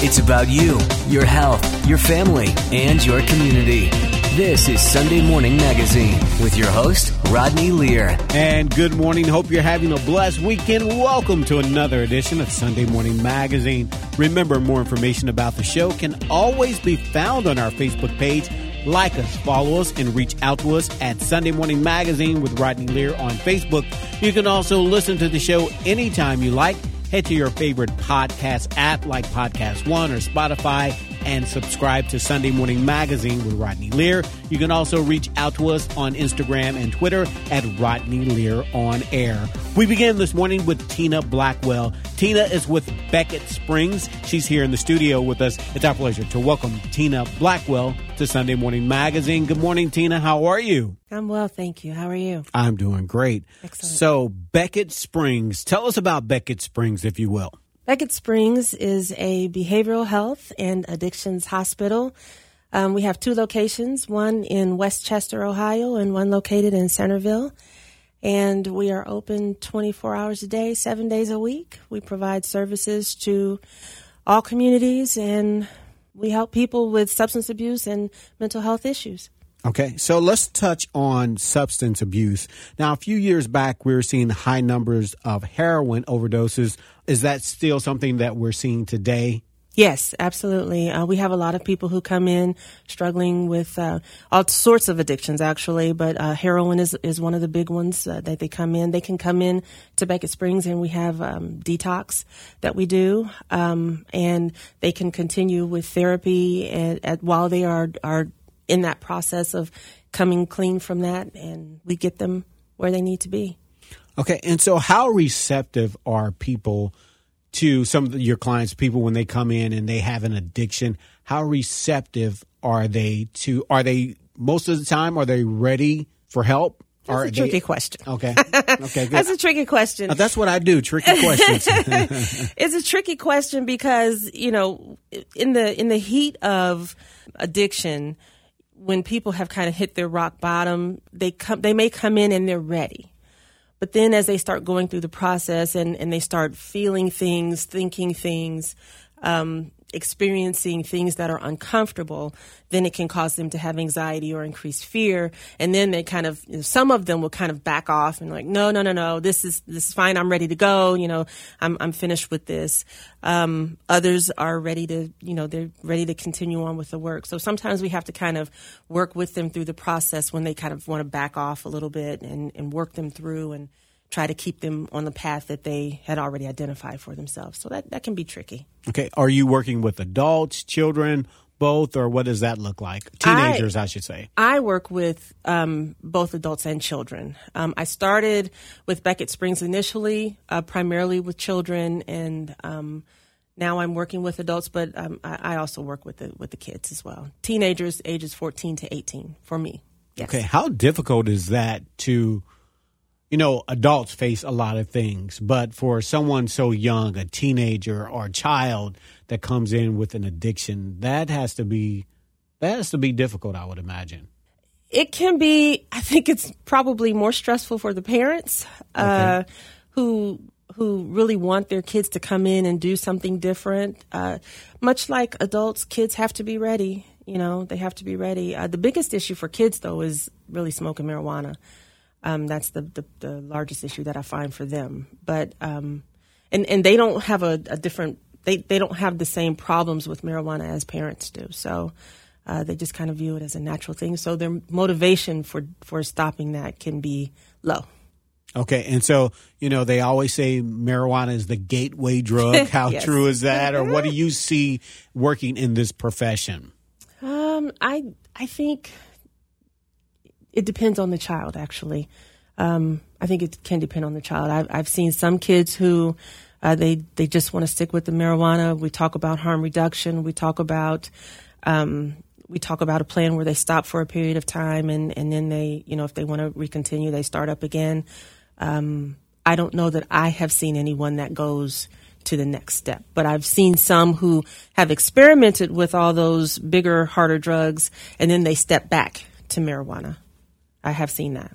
It's about you, your health, your family, and your community. This is Sunday Morning Magazine with your host, Rodney Lear. And good morning. Hope you're having a blessed weekend. Welcome to another edition of Sunday Morning Magazine. Remember, more information about the show can always be found on our Facebook page. Like us, follow us, and reach out to us at Sunday Morning Magazine with Rodney Lear on Facebook. You can also listen to the show anytime you like. Head to your favorite podcast app like Podcast One or Spotify and subscribe to Sunday Morning Magazine with Rodney Lear. You can also reach out to us on Instagram and Twitter at Rodney Lear on Air. We begin this morning with Tina Blackwell. Tina is with Beckett Springs. She's here in the studio with us. It's our pleasure to welcome Tina Blackwell to Sunday Morning Magazine. Good morning, Tina. How are you? I'm well, thank you. How are you? I'm doing great. Excellent. So, Beckett Springs, tell us about Beckett Springs, if you will. Beckett Springs is a behavioral health and addictions hospital. Um, we have two locations, one in West Chester, Ohio, and one located in Centerville. And we are open 24 hours a day, seven days a week. We provide services to all communities and we help people with substance abuse and mental health issues. Okay, so let's touch on substance abuse. Now, a few years back, we were seeing high numbers of heroin overdoses. Is that still something that we're seeing today? Yes, absolutely. Uh, we have a lot of people who come in struggling with uh, all sorts of addictions, actually, but uh, heroin is, is one of the big ones uh, that they come in. They can come in to Beckett Springs, and we have um, detox that we do, um, and they can continue with therapy and, while they are are in that process of coming clean from that, and we get them where they need to be. Okay, and so how receptive are people to some of your clients, people when they come in and they have an addiction? How receptive are they to? Are they most of the time? Are they ready for help? That's are a tricky they, question. Okay, okay, good. that's a tricky question. That's what I do. Tricky questions. it's a tricky question because you know, in the in the heat of addiction when people have kind of hit their rock bottom, they come they may come in and they're ready. But then as they start going through the process and, and they start feeling things, thinking things, um, experiencing things that are uncomfortable, then it can cause them to have anxiety or increased fear. And then they kind of, you know, some of them will kind of back off and like, no, no, no, no, this is, this is fine. I'm ready to go. You know, I'm, I'm finished with this. Um, others are ready to, you know, they're ready to continue on with the work. So sometimes we have to kind of work with them through the process when they kind of want to back off a little bit and, and work them through and, try to keep them on the path that they had already identified for themselves. So that, that can be tricky. Okay. Are you working with adults, children, both, or what does that look like? Teenagers, I, I should say. I work with um, both adults and children. Um, I started with Beckett Springs initially, uh, primarily with children, and um, now I'm working with adults, but um, I, I, also work with the with the kids as well. Teenagers, ages 14 to 18, for me. Yes. Okay. How difficult is that to? You know, adults face a lot of things, but for someone so young, a teenager or a child that comes in with an addiction, that has to be that has to be difficult, I would imagine. It can be. I think it's probably more stressful for the parents uh, okay. who who really want their kids to come in and do something different. Uh, much like adults, kids have to be ready. You know, they have to be ready. Uh, the biggest issue for kids, though, is really smoking marijuana. Um, that's the, the, the, largest issue that I find for them. But um, and and they don't have a, a, different they, they don't have the same problems with marijuana as parents do. So uh, they just kind of view it as a natural thing. So their motivation for for stopping that can be low. Okay, and so you know they always say marijuana is the gateway drug. How yes. true is that, or what do you see working in this profession? Um, I I think it depends on the child, actually. Um, I think it can depend on the child. I've, I've seen some kids who uh, they they just want to stick with the marijuana. We talk about harm reduction. We talk about um, we talk about a plan where they stop for a period of time and and then they you know if they want to recontinue they start up again. Um, I don't know that I have seen anyone that goes to the next step, but I've seen some who have experimented with all those bigger, harder drugs and then they step back to marijuana. I have seen that.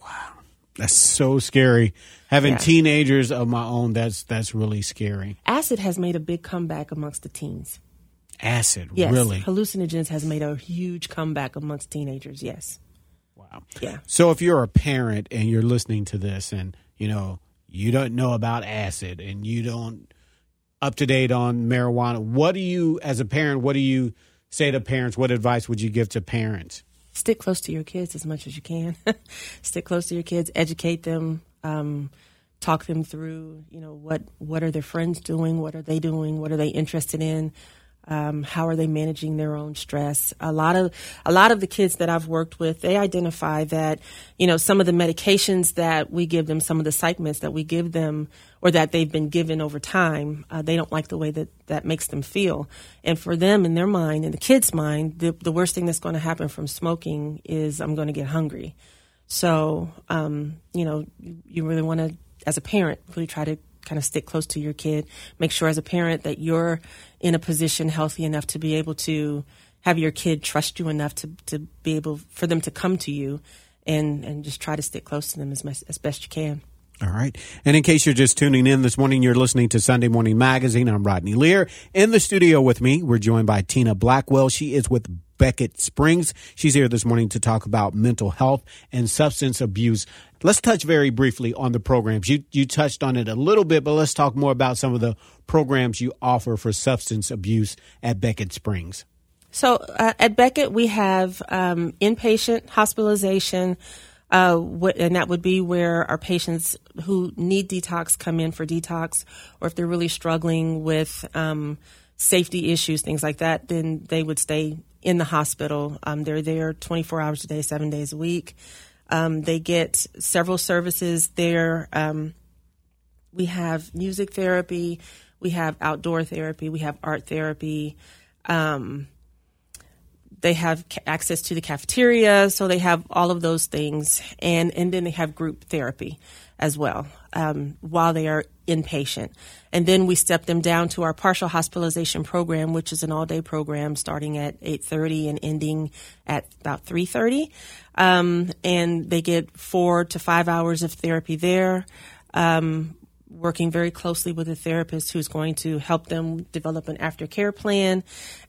Wow. That's so scary. Having Yeah. teenagers of my own, that's that's really scary. Acid has made a big comeback amongst the teens. Acid, Yes, really. hallucinogens has made a huge comeback amongst teenagers. Yes. Wow. Yeah. So if you're a parent and you're listening to this and you know you don't know about acid and you don't up to date on marijuana, what do you as a parent, what do you say to parents? What advice would you give to parents? Stick close to your kids as much as you can. stick close to your kids, educate them, um, talk them through. You know what what are their friends doing? What are they doing? What are they interested in? Um, how are they managing their own stress? A lot of a lot of the kids that I've worked with, they identify that you know some of the medications that we give them, some of the psych meds that we give them, or that they've been given over time, uh, they don't like the way that that makes them feel. And for them, in their mind, in the kids' mind, the, the worst thing that's going to happen from smoking is I'm going to get hungry. So, um, you know, you, you really want to, as a parent, really try to kind of stick close to your kid. Make sure, as a parent, that you're in a position healthy enough to be able to have your kid trust you enough to, to be able for them to come to you, and and just try to stick close to them as much, as best you can. All right. And in case you're just tuning in this morning, you're listening to Sunday Morning Magazine. I'm Rodney Lear. In the studio with me, we're joined by Tina Blackwell. She is with Beckett Springs. She's here this morning to talk about mental health and substance abuse. Let's touch very briefly on the programs. You you touched on it a little bit, but let's talk more about some of the programs you offer for substance abuse at Beckett Springs. So uh, at Beckett, we have um, inpatient hospitalization, uh, wh- and that would be where our patients who need detox come in for detox, or if they're really struggling with um, safety issues, things like that, then they would stay in the hospital. Um, they're there 24 hours a day, seven days a week. Um, they get several services there. Um, we have music therapy, we have outdoor therapy, we have art therapy. Um, they have access to the cafeteria, so they have all of those things, and and then they have group therapy as well um, while they are inpatient. And then we step them down to our partial hospitalization program, which is an all-day program starting at 8:30 and ending at about 3:30. Um, and they get four to five hours of therapy there. Um, working very closely with a therapist who's going to help them develop an aftercare plan.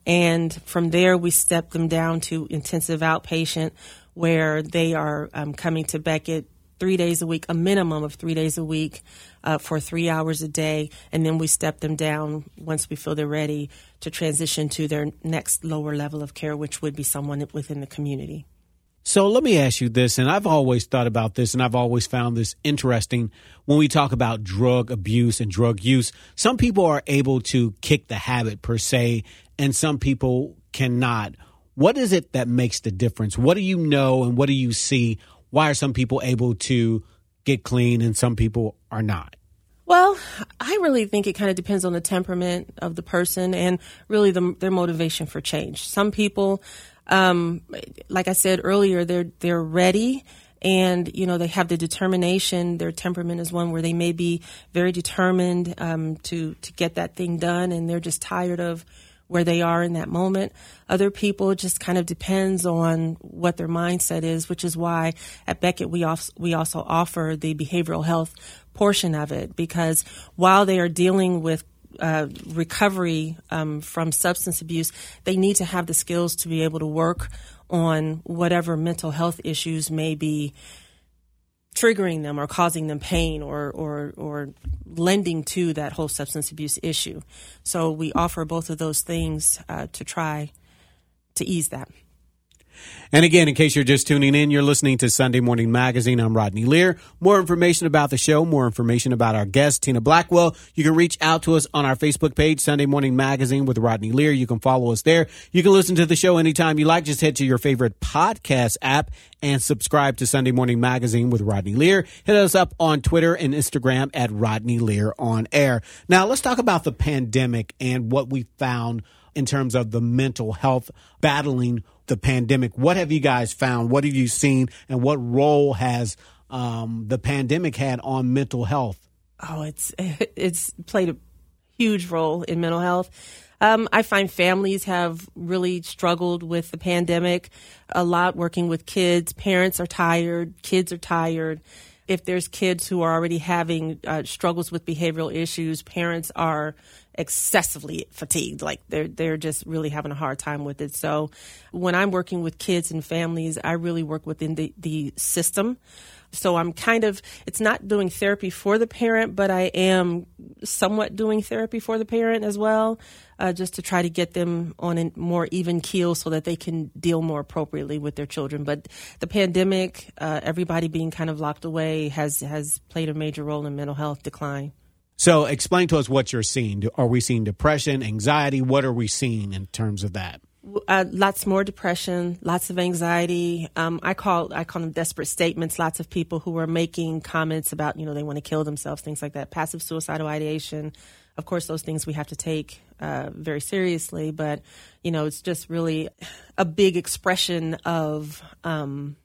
And from there, we step them down to intensive outpatient, where they are um, coming to Beckett three days a week, a minimum of three days a week uh, for three hours a day. And then we step them down once we feel they're ready to transition to their next lower level of care, which would be someone within the community. So let me ask you this, and I've always thought about this, and I've always found this interesting when we talk about drug abuse and drug use. Some people are able to kick the habit per se, and some people cannot. What is it that makes the difference? What do you know, and what do you see? Why are some people able to get clean and some people are not? Well, I really think it kind of depends on the temperament of the person and really the, their motivation for change. Some people, um, like I said earlier, they're they're ready and you know they have the determination. Their temperament is one where they may be very determined um, to to get that thing done, and they're just tired of where they are in that moment. Other people just kind of depends on what their mindset is, which is why at Beckett we also, we also offer the behavioral health portion of it because while they are dealing with uh, recovery um, from substance abuse, they need to have the skills to be able to work on whatever mental health issues may be triggering them or causing them pain or, or, or lending to that whole substance abuse issue. So we offer both of those things uh, to try to ease that. And again, in case you're just tuning in, you're listening to Sunday Morning Magazine. I'm Rodney Lear. More information about the show, more information about our guest, Tina Blackwell. You can reach out to us on our Facebook page, Sunday Morning Magazine with Rodney Lear. You can follow us there. You can listen to the show anytime you like. Just head to your favorite podcast app and subscribe to Sunday Morning Magazine with Rodney Lear. Hit us up on Twitter and Instagram at Rodney Lear on air. Now, let's talk about the pandemic and what we found in terms of the mental health battling the pandemic. What have you guys found? What have you seen? And what role has um, the pandemic had on mental health? Oh, it's it's played a huge role in mental health. Um, I find families have really struggled with the pandemic a lot, working with kids. Parents are tired, kids are tired. If there's kids who are already having uh, struggles with behavioral issues, parents are excessively fatigued. Like they're they're just really having a hard time with it. So when I'm working with kids and families, I really work within the, the system. So I'm kind of it's not doing therapy for the parent, but I am somewhat doing therapy for the parent as well, uh, just to try to get them on a more even keel so that they can deal more appropriately with their children. But the pandemic, uh, everybody being kind of locked away, has has played a major role in mental health decline. So, explain to us what you're seeing. Are we seeing depression, anxiety? What are we seeing in terms of that? Uh, lots more depression, lots of anxiety. Um, I call I call them desperate statements. Lots of people who are making comments about you know they want to kill themselves, things like that. Passive suicidal ideation. Of course, those things we have to take uh, very seriously, but you know it's just really a big expression of um,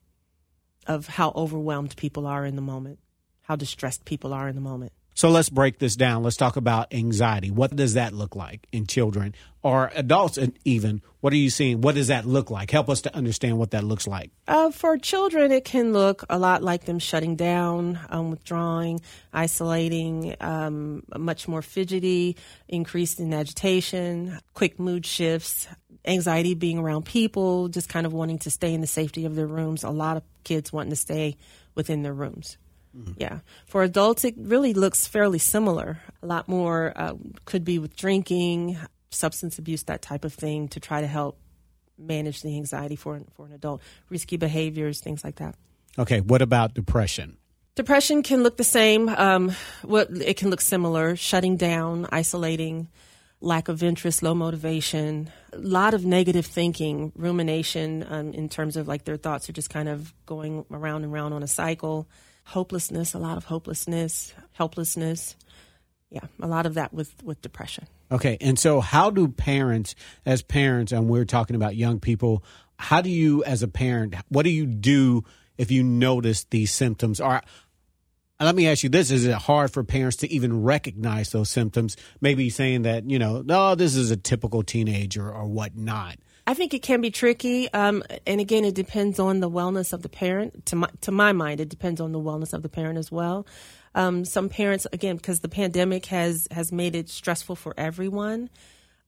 of how overwhelmed people are in the moment, how distressed people are in the moment. So let's break this down. Let's talk about anxiety. What does that look like in children or adults, even? What are you seeing? What does that look like? Help us to understand what that looks like. Uh, for children, it can look a lot like them shutting down, um, withdrawing, isolating, um, much more fidgety, increased in agitation, quick mood shifts, anxiety being around people, just kind of wanting to stay in the safety of their rooms. A lot of kids wanting to stay within their rooms. Mm-hmm. Yeah. For adults, it really looks fairly similar. A lot more uh, could be with drinking, substance abuse, that type of thing to try to help manage the anxiety for, for an adult. Risky behaviors, things like that. Okay. What about depression? Depression can look the same. Um, what it can look similar: shutting down, isolating, lack of interest, low motivation, a lot of negative thinking, rumination um, in terms of like their thoughts are just kind of going around and around on a cycle hopelessness, a lot of hopelessness, helplessness. Yeah, a lot of that with, with depression. Okay. And so, how do parents, as parents, and we're talking about young people, how do you, as a parent, what do you do if you notice these symptoms? Or let me ask you this is it hard for parents to even recognize those symptoms? Maybe saying that, you know, no, this is a typical teenager or whatnot. I think it can be tricky, um, and again, it depends on the wellness of the parent. To my, to my mind, it depends on the wellness of the parent as well. Um, some parents, again, because the pandemic has has made it stressful for everyone.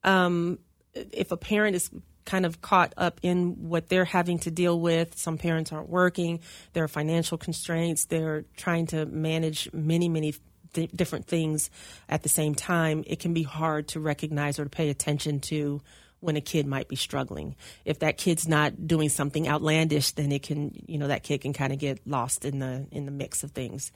Um, if a parent is kind of caught up in what they're having to deal with, some parents aren't working. There are financial constraints. They're trying to manage many, many th- different things at the same time. It can be hard to recognize or to pay attention to when a kid might be struggling. If that kid's not doing something outlandish, then it can, you know, that kid can kind of get lost in the in the mix of things.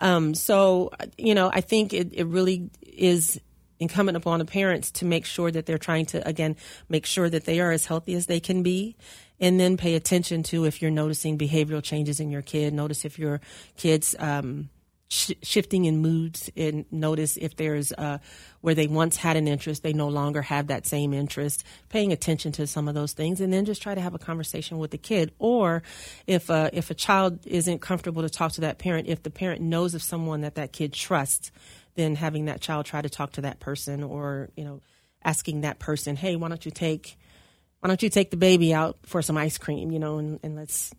Um, so, you know, I think it, it really is incumbent upon the parents to make sure that they're trying to again make sure that they are as healthy as they can be and then pay attention to if you're noticing behavioral changes in your kid notice if your kids um, sh- shifting in moods and notice if there's uh, where they once had an interest, they no longer have that same interest, paying attention to some of those things, and then just try to have a conversation with the kid. Or if, uh, if a child isn't comfortable to talk to that parent, if the parent knows of someone that that kid trusts, then having that child try to talk to that person or, you know, asking that person, hey, why don't you take why don't you take the baby out for some ice cream, you know, and, and let's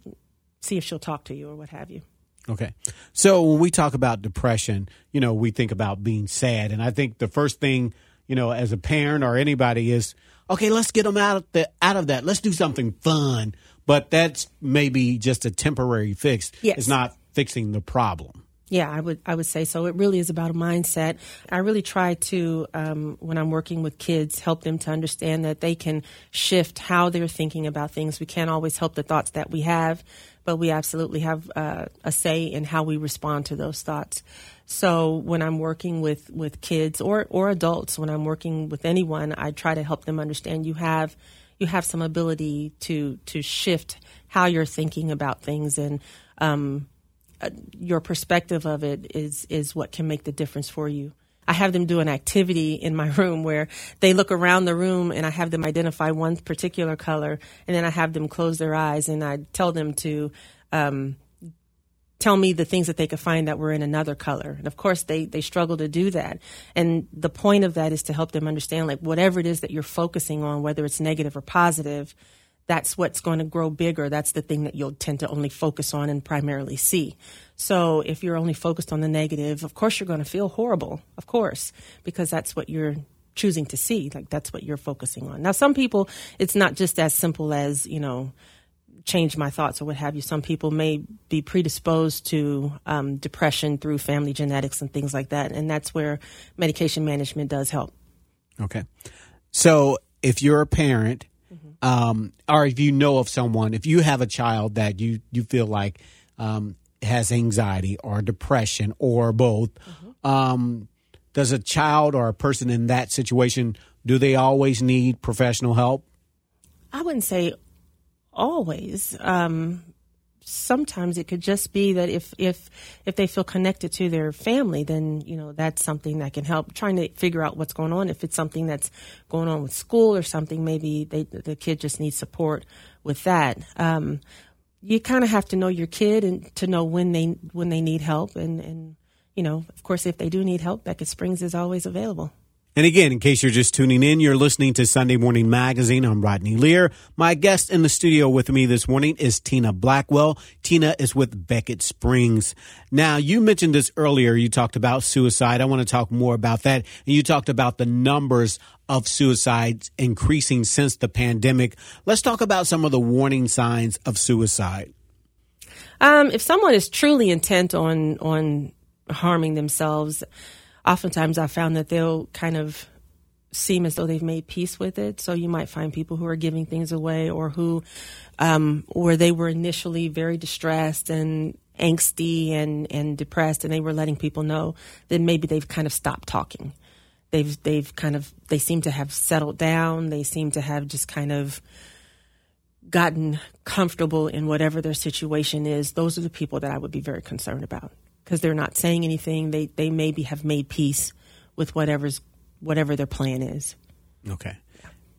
see if she'll talk to you or what have you. Okay. So when we talk about depression, you know, we think about being sad. And I think the first thing, you know, as a parent or anybody is, okay, let's get them out of, the, out of that. Let's do something fun. But that's maybe just a temporary fix. Yes. It's not fixing the problem. Yeah, I would I would say so. It really is about a mindset. I really try to, um, when I'm working with kids, help them to understand that they can shift how they're thinking about things. We can't always help the thoughts that we have, but we absolutely have uh, a say in how we respond to those thoughts. So when I'm working with, with kids or, or adults, when I'm working with anyone, I try to help them understand you have you have some ability to to shift how you're thinking about things and um, uh, your perspective of it is is what can make the difference for you. I have them do an activity in my room where they look around the room and I have them identify one particular color and then I have them close their eyes and I tell them to um, tell me the things that they could find that were in another color. And of course they, they struggle to do that. And the point of that is to help them understand like whatever it is that you're focusing on, whether it's negative or positive, that's what's going to grow bigger. That's the thing that you'll tend to only focus on and primarily see. So if you're only focused on the negative, of course you're going to feel horrible, of course, because that's what you're choosing to see. Like that's what you're focusing on. Now, some people, it's not just as simple as, you know, change my thoughts or what have you. Some people may be predisposed to um, depression through family genetics and things like that. And that's where medication management does help. Okay. So if you're a parent. Um, or if you know of someone, if you have a child that you, you feel like um, has anxiety or depression or both, mm-hmm. um, does a child or a person in that situation do they always need professional help? I wouldn't say always. Um, sometimes it could just be that if if if they feel connected to their family, then you know that's something that can help. Trying to figure out what's going on. If it's something that's going on with school or something, maybe they, the kid just needs support with that. Um, you kind of have to know your kid and to know when they when they need help and and you know of course if they do need help Beckett Springs is always available. And again, in case you're just tuning in, you're listening to Sunday Morning Magazine. I'm Rodney Lear. My guest in the studio with me this morning is Tina Blackwell. Tina is with Beckett Springs. Now, you mentioned this earlier. You talked about suicide. I want to talk more about that. And you talked about the numbers of suicides increasing since the pandemic. Let's talk about some of the warning signs of suicide. Um, if someone is truly intent on on harming themselves, oftentimes I've found that they'll kind of seem as though they've made peace with it. So you might find people who are giving things away or who, um, or they were initially very distressed and angsty and, and depressed and they were letting people know that maybe they've kind of stopped talking. They've, they've kind of, they seem to have settled down. They seem to have just kind of gotten comfortable in whatever their situation is. Those are the people that I would be very concerned about because they're not saying anything. They they maybe have made peace with whatever's whatever their plan is. Okay.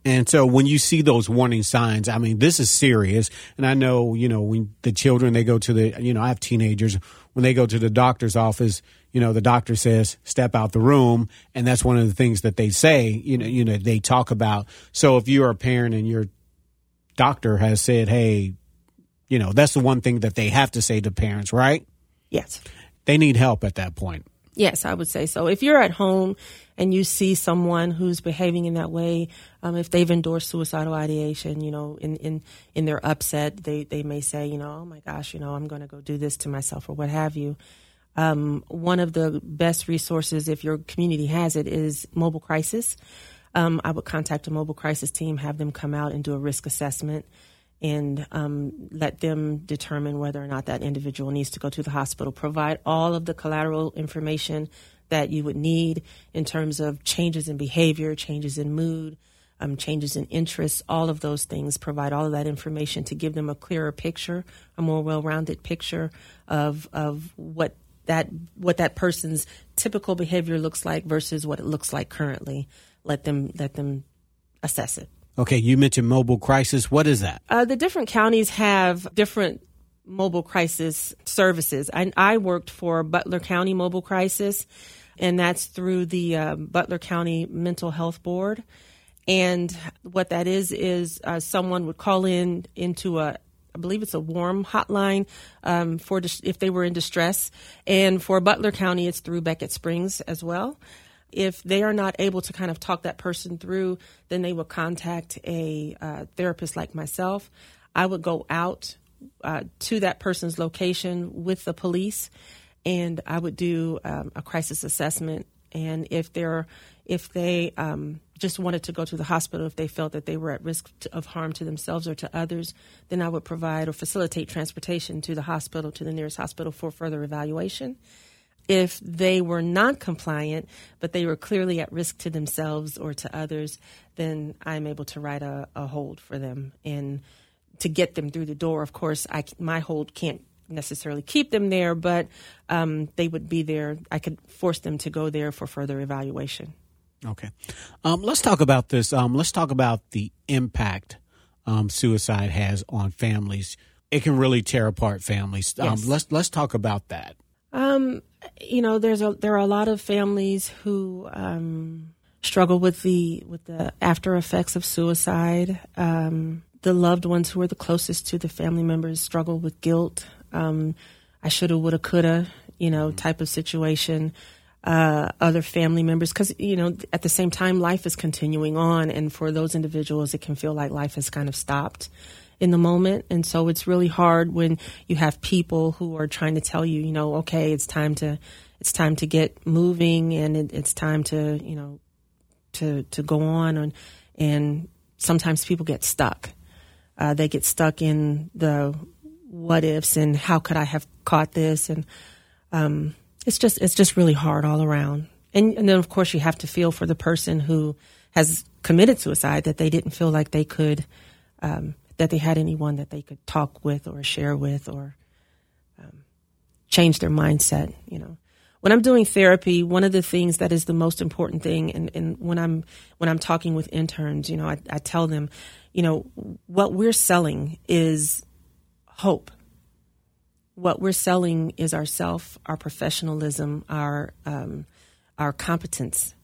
And so when you see those warning signs, I mean, this is serious. And I know, you know, when the children, they go to the, you know, I have teenagers, when they go to the doctor's office, you know, the doctor says, step out the room. And that's one of the things that they say, you know, you know, they talk about. So if you're a parent and your doctor has said, hey, you know, that's the one thing that they have to say to parents, right? Yes they need help at that point. Yes, I would say so. If you're at home and you see someone who's behaving in that way, um, if they've endorsed suicidal ideation, you know, in, in, in their upset, they, they may say, you know, oh my gosh, you know, I'm going to go do this to myself or what have you. Um, one of the best resources, if your community has it, is mobile crisis. Um, I would contact a mobile crisis team, have them come out and do a risk assessment and um, let them determine whether or not that individual needs to go to the hospital. Provide all of the collateral information that you would need in terms of changes in behavior, changes in mood, um, changes in interests, all of those things. Provide all of that information to give them a clearer picture, a more well-rounded picture of of what that what that person's typical behavior looks like versus what it looks like currently. Let them let them assess it. Okay, you mentioned mobile crisis. What is that? Uh, the different counties have different mobile crisis services. I, I, worked for Butler County Mobile Crisis, and that's through the uh, Butler County Mental Health Board. And what that is is uh, someone would call in into a I believe it's a warm hotline um, for dis- if they were in distress. And for Butler County, it's through Beckett Springs as well. If they are not able to kind of talk that person through, then they will contact a uh, therapist like myself. I would go out uh, to that person's location with the police, and I would do um, a crisis assessment. And if they're if they um, just wanted to go to the hospital, if they felt that they were at risk of harm to themselves or to others, then I would provide or facilitate transportation to the hospital, to the nearest hospital for further evaluation if they were not compliant, but they were clearly at risk to themselves or to others, then I'm able to write a, a hold for them and to get them through the door. Of course, I, my hold can't necessarily keep them there, but um, they would be there. I could force them to go there for further evaluation. Okay. Um, let's talk about this. Um, let's talk about the impact um, suicide has on families. It can really tear apart families. Um, yes. let's let's talk about that. Um, you know, there's a there are a lot of families who um, struggle with the with the after effects of suicide. Um, the loved ones who are the closest to the family members struggle with guilt. Um, I shoulda, woulda, coulda, you know, type of situation. Uh, other family members, because you know, at the same time, life is continuing on, and for those individuals, it can feel like life has kind of stopped in the moment, and so it's really hard when you have people who are trying to tell you, you know, okay, it's time to, it's time to get moving, and it, it's time to, you know, to to go on, and and sometimes people get stuck. Uh, they get stuck in the what ifs and how could I have caught this, and um, it's just it's just really hard all around. And, and then of course you have to feel for the person who has committed suicide that they didn't feel like they could um, that they had anyone that they could talk with or share with or um, change their mindset. You know, when I'm doing therapy, one of the things that is the most important thing, and, and when I'm when I'm talking with interns, you know, I, I tell them, you know, what we're selling is hope. What we're selling is ourself, our professionalism, our um, our competence,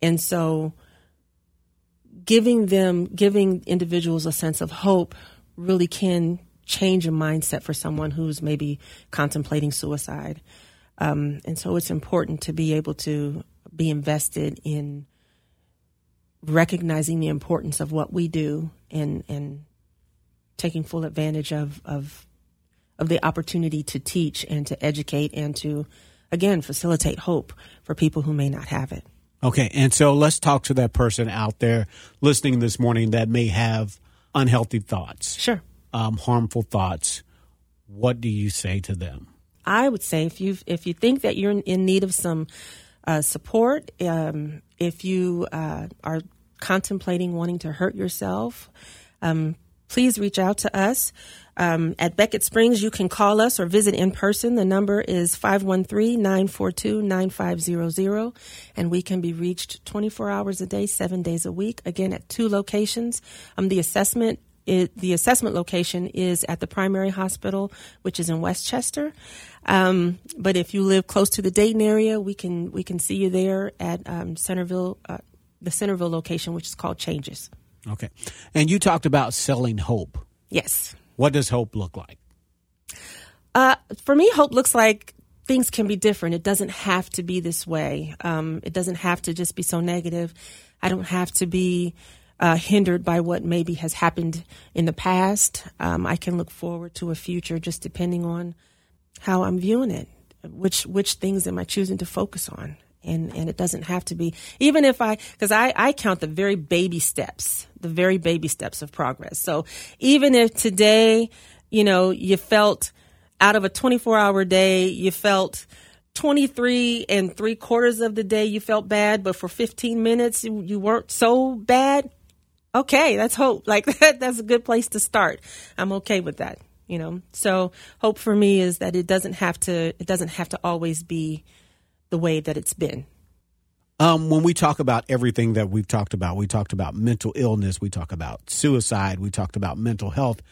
and so giving them, giving individuals a sense of hope, really can change a mindset for someone who's maybe contemplating suicide. Um, and so it's important to be able to be invested in recognizing the importance of what we do and and taking full advantage of of of the opportunity to teach and to educate and to again facilitate hope for people who may not have it. Okay, and so let's talk to that person out there listening this morning that may have unhealthy thoughts, Sure. um, harmful thoughts. What do you say to them? I would say if you if you think that you're in, need of some uh, support, um, if you uh, are contemplating wanting to hurt yourself, um, please reach out to us. Um, at Beckett Springs, you can call us or visit in person. The number is 513-942-9500 and we can be reached 24 hours a day, 7 days a week. Again, at two locations. Um, the assessment it, the assessment location is at the primary hospital, which is in West Chester. Um, but if you live close to the Dayton area, we can we can see you there at um, Centerville, uh, the Centerville location, which is called Changes. Okay, and you talked about selling hope. Yes. What does hope look like? Uh, for me, hope looks like things can be different. It doesn't have to be this way. Um, it doesn't have to just be so negative. I don't have to be uh, hindered by what maybe has happened in the past. Um, I can look forward to a future just depending on how I'm viewing it. Which which things am I choosing to focus on? And and it doesn't have to be even if I because I I count the very baby steps, the very baby steps of progress. So even if today, you know, you felt out of a 24 hour day, you felt 23 and three quarters of the day you felt bad, but for 15 minutes you, you weren't so bad. Okay, that's hope. Like that, that's a good place to start. I'm okay with that, you know. So hope for me is that it doesn't have to it doesn't have to always be the way that it's been. Um, when we talk about everything that we've talked about, we talked about mental illness, we talk about suicide, we talked about mental health,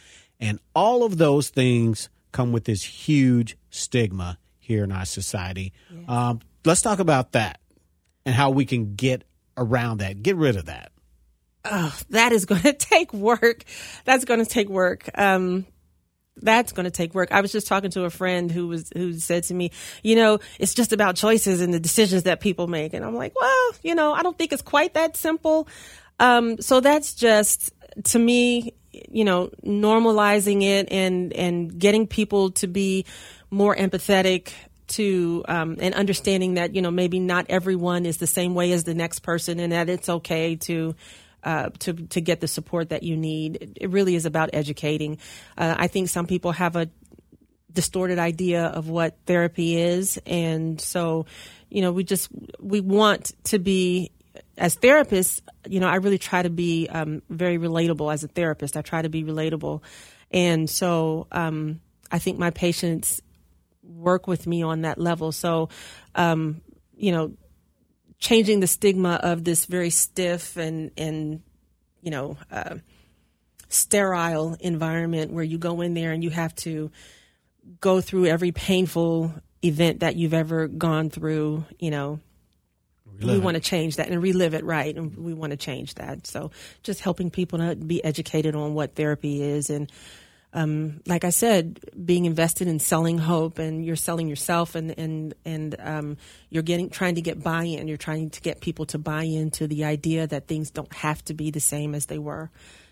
and all of those things come with this huge stigma here in our society. Um, let's talk about that and how we can get around that, get rid of that. Oh, that is going to take work. That's going to take work. Um, that's going to take work. I was just talking to a friend who was who said to me, you know, it's just about choices and the decisions that people make, and I'm like, well, you know, I don't think it's quite that simple. Um, so that's just to me, you know, normalizing it and and getting people to be more empathetic to um, and understanding that you know maybe not everyone is the same way as the next person, and that it's okay to uh, to to get the support that you need. It really is about educating. Uh, I think some people have a distorted idea of what therapy is, and so you know we just we want to be as therapists. You know, I really try to be um, very relatable as a therapist. I try to be relatable, and so um, I think my patients work with me on that level. So, um, you know, changing the stigma of this very stiff and and you know uh, sterile environment where you go in there and you have to go through every painful event that you've ever gone through. You know, we want to change that and relive it right, and we want to change that. So, just helping people to be educated on what therapy is, and um, like I said, being invested in selling hope, and you're selling yourself, and and and um, you're getting trying to get buy-in. You're trying to get people to buy into the idea that things don't have to be the same as they were.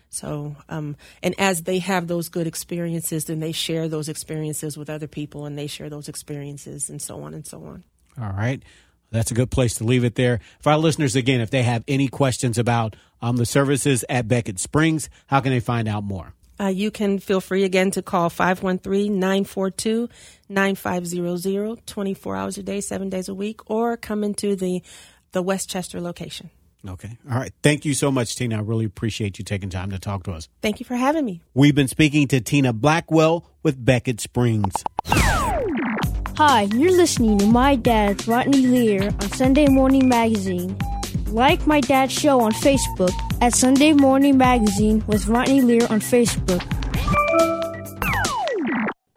So, um, and as they have those good experiences, then they share those experiences with other people, and they share those experiences, and so on and so on. All right. That's a good place to leave it there. For our listeners, again, if they have any questions about um, the services at Beckett Springs, how can they find out more? Uh, you can feel free again to call 513-942-9500 24 hours a day, seven days a week, or come into the, the West Chester location. Okay. All right. Thank you so much, Tina. I really appreciate you taking time to talk to us. Thank you for having me. We've been speaking to Tina Blackwell with Beckett Springs. Hi, you're listening to my dad, Rodney Lear, on Sunday Morning Magazine. Like my dad's show on Facebook at Sunday Morning Magazine with Rodney Lear on Facebook.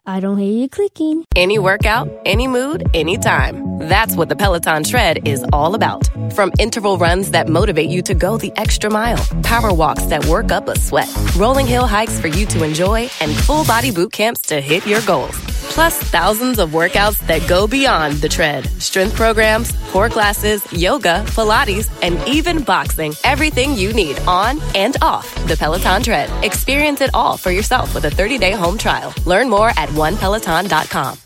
I don't hear you clicking. Any workout, any mood, anytime. That's what the Peloton Tread is all about. From interval runs that motivate you to go the extra mile, power walks that work up a sweat, rolling hill hikes for you to enjoy, and full body boot camps to hit your goals. Plus, thousands of workouts that go beyond the tread. Strength programs, core classes, yoga, Pilates, and even boxing. Everything you need on and off the Peloton Tread. Experience it all for yourself with a 30 day home trial. Learn more at onepeloton.com.